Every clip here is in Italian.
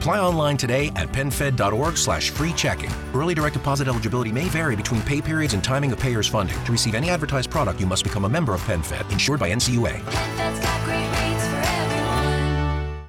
Apply online today at penfed.org slash free checking. Early direct deposit eligibility may vary between pay periods and timing of payer's funding. To receive any advertised product, you must become a member of PenFed, insured by NCUA.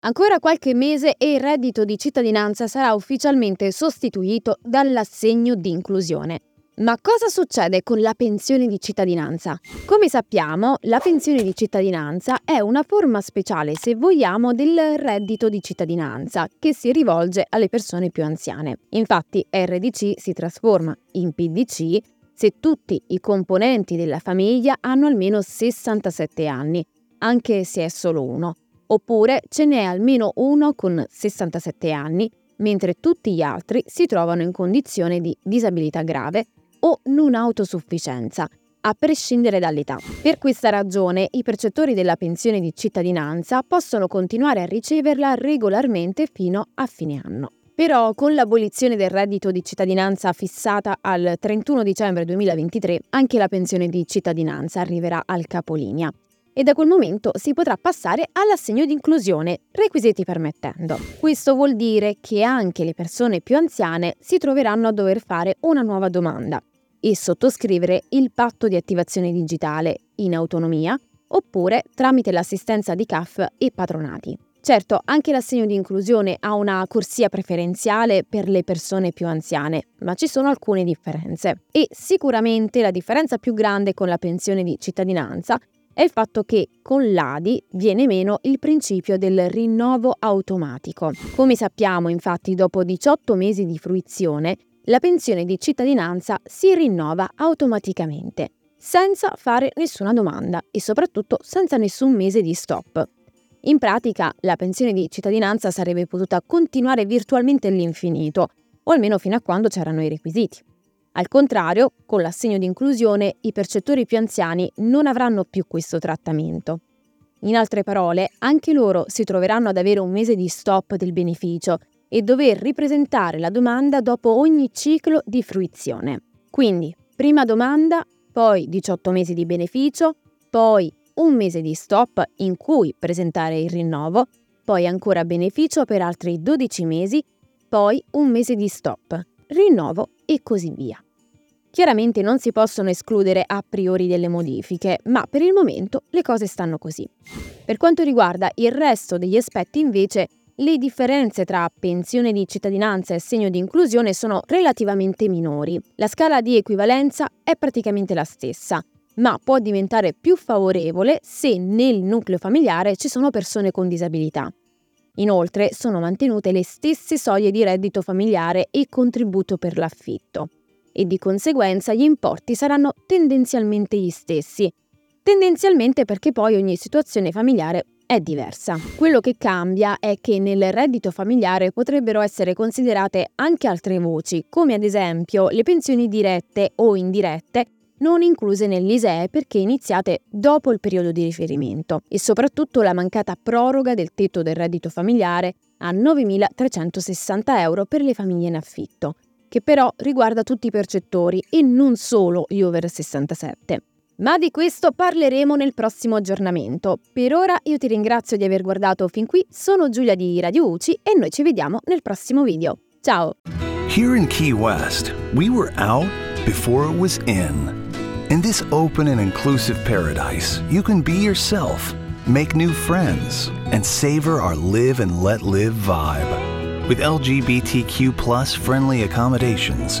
Ancora qualche mese e il reddito di cittadinanza sarà ufficialmente sostituito dall'assegno di inclusione. Ma cosa succede con la pensione di cittadinanza? Come sappiamo, la pensione di cittadinanza è una forma speciale, se vogliamo, del reddito di cittadinanza che si rivolge alle persone più anziane. Infatti RDC si trasforma in PDC se tutti i componenti della famiglia hanno almeno 67 anni, anche se è solo uno oppure ce n'è almeno uno con 67 anni, mentre tutti gli altri si trovano in condizione di disabilità grave o non autosufficienza, a prescindere dall'età. Per questa ragione i percettori della pensione di cittadinanza possono continuare a riceverla regolarmente fino a fine anno. Però con l'abolizione del reddito di cittadinanza fissata al 31 dicembre 2023, anche la pensione di cittadinanza arriverà al capolinea e da quel momento si potrà passare all'assegno di inclusione, requisiti permettendo. Questo vuol dire che anche le persone più anziane si troveranno a dover fare una nuova domanda e sottoscrivere il patto di attivazione digitale in autonomia oppure tramite l'assistenza di CAF e patronati. Certo, anche l'assegno di inclusione ha una corsia preferenziale per le persone più anziane, ma ci sono alcune differenze. E sicuramente la differenza più grande con la pensione di cittadinanza è il fatto che con l'ADI viene meno il principio del rinnovo automatico. Come sappiamo, infatti, dopo 18 mesi di fruizione, la pensione di cittadinanza si rinnova automaticamente, senza fare nessuna domanda e soprattutto senza nessun mese di stop. In pratica, la pensione di cittadinanza sarebbe potuta continuare virtualmente all'infinito, o almeno fino a quando c'erano i requisiti. Al contrario, con l'assegno di inclusione i percettori più anziani non avranno più questo trattamento. In altre parole, anche loro si troveranno ad avere un mese di stop del beneficio e dover ripresentare la domanda dopo ogni ciclo di fruizione. Quindi, prima domanda, poi 18 mesi di beneficio, poi un mese di stop in cui presentare il rinnovo, poi ancora beneficio per altri 12 mesi, poi un mese di stop, rinnovo e così via. Chiaramente non si possono escludere a priori delle modifiche, ma per il momento le cose stanno così. Per quanto riguarda il resto degli aspetti invece, le differenze tra pensione di cittadinanza e segno di inclusione sono relativamente minori. La scala di equivalenza è praticamente la stessa, ma può diventare più favorevole se nel nucleo familiare ci sono persone con disabilità. Inoltre sono mantenute le stesse soglie di reddito familiare e contributo per l'affitto e di conseguenza gli importi saranno tendenzialmente gli stessi, tendenzialmente perché poi ogni situazione familiare è diversa. Quello che cambia è che nel reddito familiare potrebbero essere considerate anche altre voci, come ad esempio le pensioni dirette o indirette non incluse nell'ISEE perché iniziate dopo il periodo di riferimento e soprattutto la mancata proroga del tetto del reddito familiare a 9.360 euro per le famiglie in affitto, che però riguarda tutti i percettori e non solo gli over 67. Ma di questo parleremo nel prossimo aggiornamento. Per ora io ti ringrazio di aver guardato fin qui, sono Giulia di Radio UCI e noi ci vediamo nel prossimo video. Ciao! Here in Key West, we were out before it was in. In this open and inclusive paradise, you can be yourself, make new friends, and savor our live and let live vibe. With LGBTQ friendly accommodations,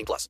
18 plus.